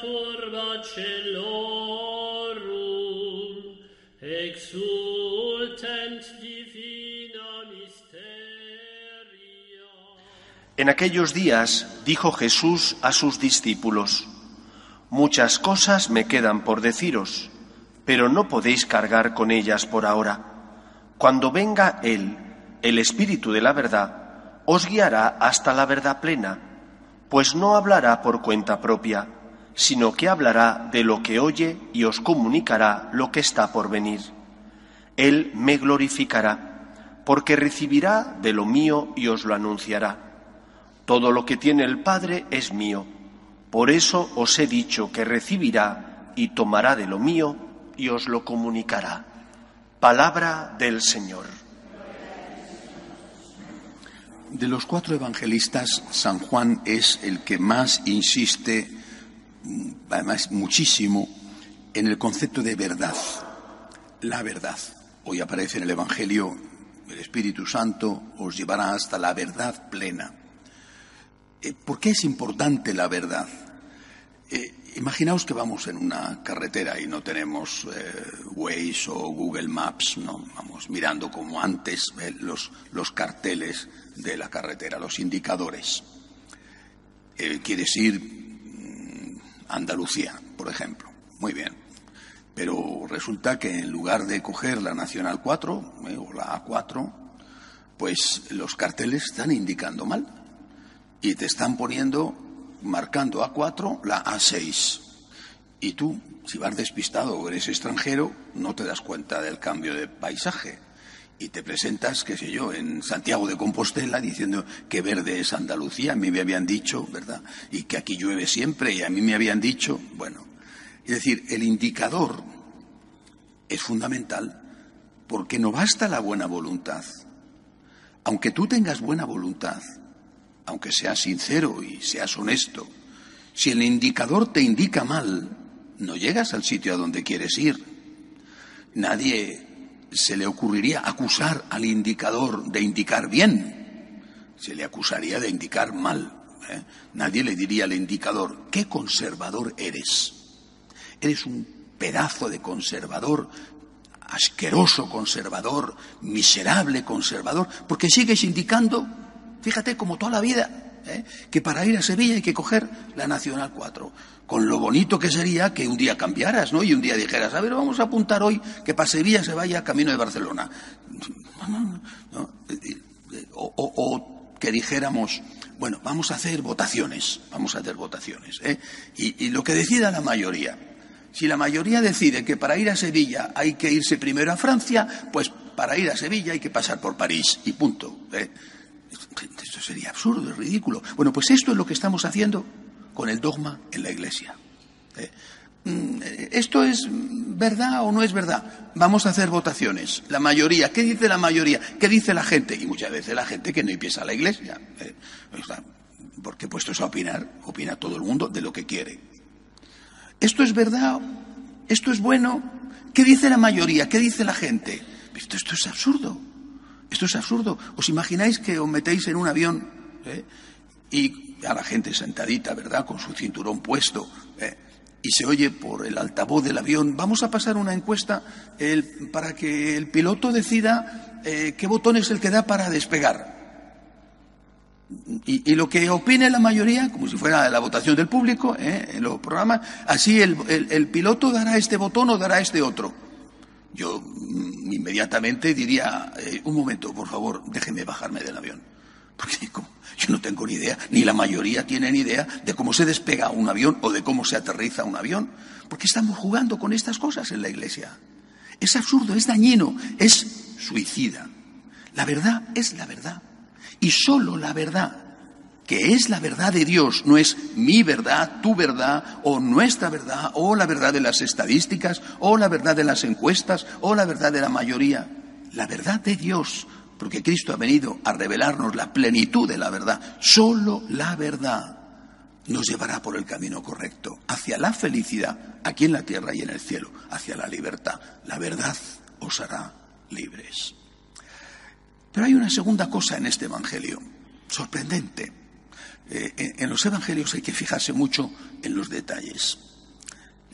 Turba celorum. En aquellos días dijo Jesús a sus discípulos, Muchas cosas me quedan por deciros, pero no podéis cargar con ellas por ahora. Cuando venga Él, el Espíritu de la verdad, os guiará hasta la verdad plena, pues no hablará por cuenta propia, sino que hablará de lo que oye y os comunicará lo que está por venir. Él me glorificará, porque recibirá de lo mío y os lo anunciará. Todo lo que tiene el Padre es mío. Por eso os he dicho que recibirá y tomará de lo mío y os lo comunicará. Palabra del Señor. De los cuatro evangelistas, San Juan es el que más insiste, además muchísimo, en el concepto de verdad, la verdad. Hoy aparece en el Evangelio, el Espíritu Santo os llevará hasta la verdad plena. Eh, ¿Por qué es importante la verdad? Eh, imaginaos que vamos en una carretera y no tenemos eh, Waze o Google Maps, no vamos mirando como antes eh, los, los, carteles de la carretera, los indicadores. quieres ir mm, Andalucía, por ejemplo. Muy bien. Pero resulta que en lugar de coger la Nacional 4 o la A4, pues los carteles están indicando mal y te están poniendo marcando A4 la A6. Y tú, si vas despistado o eres extranjero, no te das cuenta del cambio de paisaje. Y te presentas, qué sé yo, en Santiago de Compostela diciendo que verde es Andalucía, a mí me habían dicho, ¿verdad? Y que aquí llueve siempre y a mí me habían dicho, bueno. Es decir, el indicador es fundamental porque no basta la buena voluntad. Aunque tú tengas buena voluntad, aunque seas sincero y seas honesto, si el indicador te indica mal, no llegas al sitio a donde quieres ir. Nadie se le ocurriría acusar al indicador de indicar bien, se le acusaría de indicar mal. ¿eh? Nadie le diría al indicador, ¿qué conservador eres? Eres un pedazo de conservador, asqueroso conservador, miserable conservador, porque sigues indicando Fíjate, como toda la vida, ¿eh? que para ir a Sevilla hay que coger la Nacional 4. Con lo bonito que sería que un día cambiaras, ¿no? Y un día dijeras, a ver, vamos a apuntar hoy que para Sevilla se vaya camino de Barcelona. O, o, que dijéramos, bueno, vamos a hacer votaciones, vamos a hacer votaciones. ¿eh? Y, lo que decida la mayoría. Si la mayoría decide que para ir a Sevilla hay que irse primero a Francia, pues para ir a Sevilla hay que pasar por París y punto. ¿eh? Esto sería absurdo, es ridículo. Bueno, pues esto es lo que estamos haciendo con el dogma en la Iglesia. ¿Eh? Mm, ¿Esto es verdad o no es verdad? Vamos a hacer votaciones. La mayoría, ¿qué dice la mayoría? ¿Qué dice la gente? Y muchas veces la gente que no empieza la Iglesia. ¿eh? Porque puestos a opinar, opina todo el mundo de lo que quiere. ¿Esto es verdad? ¿Esto es bueno? ¿Qué dice la mayoría? ¿Qué dice la gente? Esto, esto es absurdo. Esto es absurdo. ¿Os imagináis que os metéis en un avión eh, y a la gente sentadita, ¿verdad?, con su cinturón puesto, eh, y se oye por el altavoz del avión, vamos a pasar una encuesta para que el piloto decida eh, qué botón es el que da para despegar. Y, lo que opine la mayoría, como si fuera la votación del público, en los programas, así el, el piloto dará este botón o dará este otro. Yo inmediatamente diría, eh, un momento, por favor, déjeme bajarme del avión. Porque yo no tengo ni idea, ni la mayoría tiene ni idea de cómo se despega un avión o de cómo se aterriza un avión. Porque estamos jugando con estas cosas en la Iglesia. Es absurdo, es dañino, es suicida. La verdad es la verdad. Y solo la verdad que es la verdad de Dios, no es mi verdad, tu verdad, o nuestra verdad, o la verdad de las estadísticas, o la verdad de las encuestas, o la verdad de la mayoría. La verdad de Dios, porque Cristo ha venido a revelarnos la plenitud de la verdad. Solo la verdad nos llevará por el camino correcto, hacia la felicidad, aquí en la tierra y en el cielo, hacia la libertad. La verdad os hará libres. Pero hay una segunda cosa en este Evangelio sorprendente. Eh, en los evangelios hay que fijarse mucho en los detalles.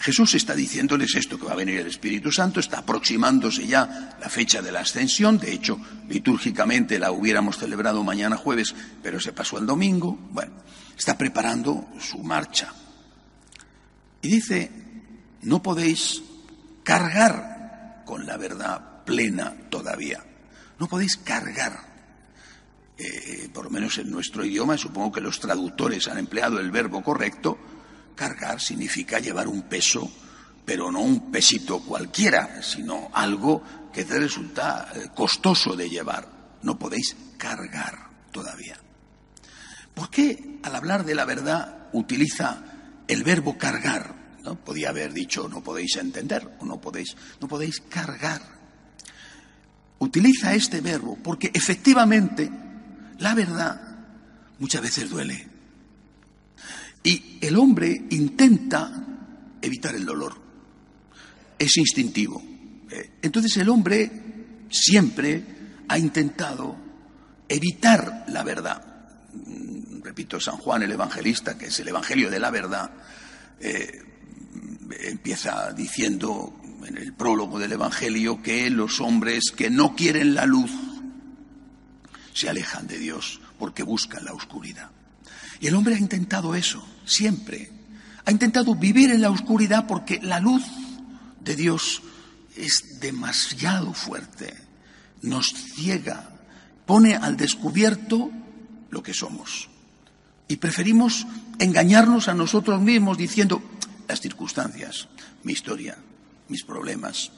Jesús está diciéndoles esto, que va a venir el Espíritu Santo, está aproximándose ya la fecha de la ascensión, de hecho, litúrgicamente la hubiéramos celebrado mañana jueves, pero se pasó el domingo, bueno, está preparando su marcha. Y dice, no podéis cargar con la verdad plena todavía, no podéis cargar. Eh, por lo menos en nuestro idioma, supongo que los traductores han empleado el verbo correcto, Cargar significa llevar un peso, pero no un pesito cualquiera, sino algo que te resulta eh, costoso de llevar. No podéis cargar todavía. ¿Por qué al hablar de la verdad utiliza el verbo cargar? Podía haber dicho no podéis entender o no podéis, no podéis cargar. Utiliza este verbo porque efectivamente la verdad muchas veces duele. Y el hombre intenta evitar el dolor. Es instintivo. Eh, entonces el hombre siempre ha intentado evitar la verdad. Mm, repito, San Juan el Evangelista, que es el Evangelio de la verdad, eh, empieza diciendo en el prólogo del Evangelio que los hombres que no quieren la luz se alejan de Dios porque buscan la oscuridad. Y el hombre ha intentado eso, siempre. Ha intentado vivir en la oscuridad porque la luz de Dios es demasiado fuerte, nos ciega, pone al descubierto lo que somos. Y preferimos engañarnos a nosotros mismos diciendo las circunstancias, mi historia, mis problemas,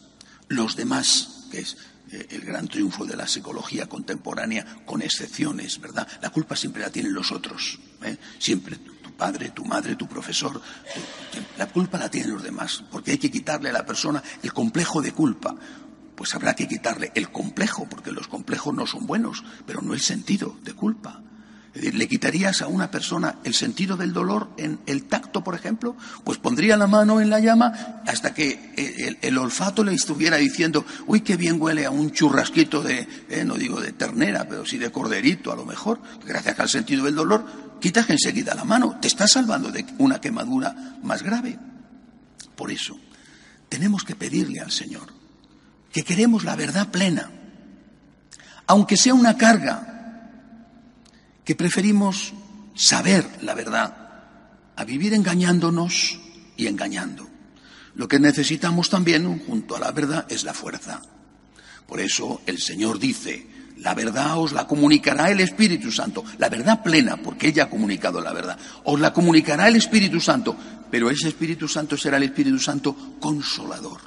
los demás, que es eh, el gran triunfo de la psicología contemporánea, con excepciones, ¿verdad? La culpa siempre la tienen los otros, ¿eh? siempre tu padre, tu madre, tu profesor. la culpa la tienen los demás, porque hay que quitarle a la persona el complejo de culpa. Pues habrá que quitarle el complejo, porque los complejos no son buenos, pero no el sentido de culpa. Es decir, ¿le quitarías a una persona el sentido del dolor en el tacto, por ejemplo? Pues pondría la mano en la llama hasta que el, olfato le estuviera diciendo, uy, qué bien huele a un churrasquito de, eh, no digo de ternera, pero sí de corderito a lo mejor, gracias al sentido del dolor, quitas enseguida la mano, te estás salvando de una quemadura más grave. Por eso, tenemos que pedirle al Señor que queremos la verdad plena, aunque sea una carga, que preferimos saber la verdad a vivir engañándonos y engañando. Lo que necesitamos también, junto a la verdad, es la fuerza. Por eso el Señor dice, la verdad os la comunicará el Espíritu Santo, la verdad plena, porque ella ha comunicado la verdad. Os la comunicará el Espíritu Santo, pero ese Espíritu Santo será el Espíritu Santo consolador,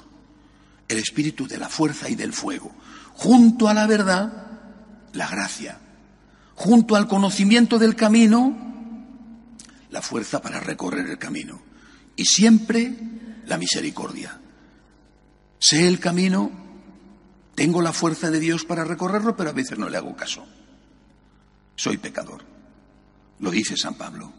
el Espíritu de la fuerza y del fuego. Junto a la verdad, la gracia, junto al conocimiento del camino, la fuerza para recorrer el camino y siempre la misericordia. Sé el camino, tengo la fuerza de Dios para recorrerlo, pero a veces no le hago caso. Soy pecador. Lo dice San Pablo.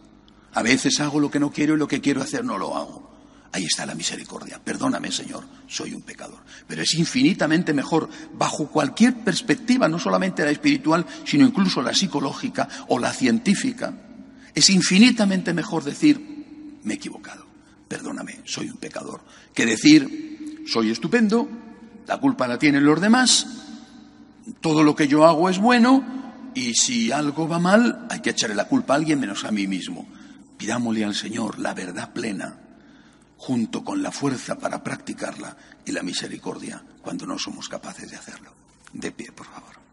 A veces hago lo que no quiero y lo que quiero hacer no lo hago. Ahí está la misericordia. Perdóname, Señor, soy un pecador. Pero es infinitamente mejor, bajo cualquier perspectiva, no solamente la espiritual, sino incluso la psicológica o la científica, es infinitamente mejor decir, me he equivocado, perdóname, soy un pecador, que decir, soy estupendo, la culpa la tienen los demás, todo lo que yo hago es bueno, y si algo va mal, hay que echarle la culpa a alguien menos a mí mismo. Pidámosle al Señor la verdad plena junto con la fuerza para practicarla y la misericordia cuando no somos capaces de hacerlo. De pie, por favor.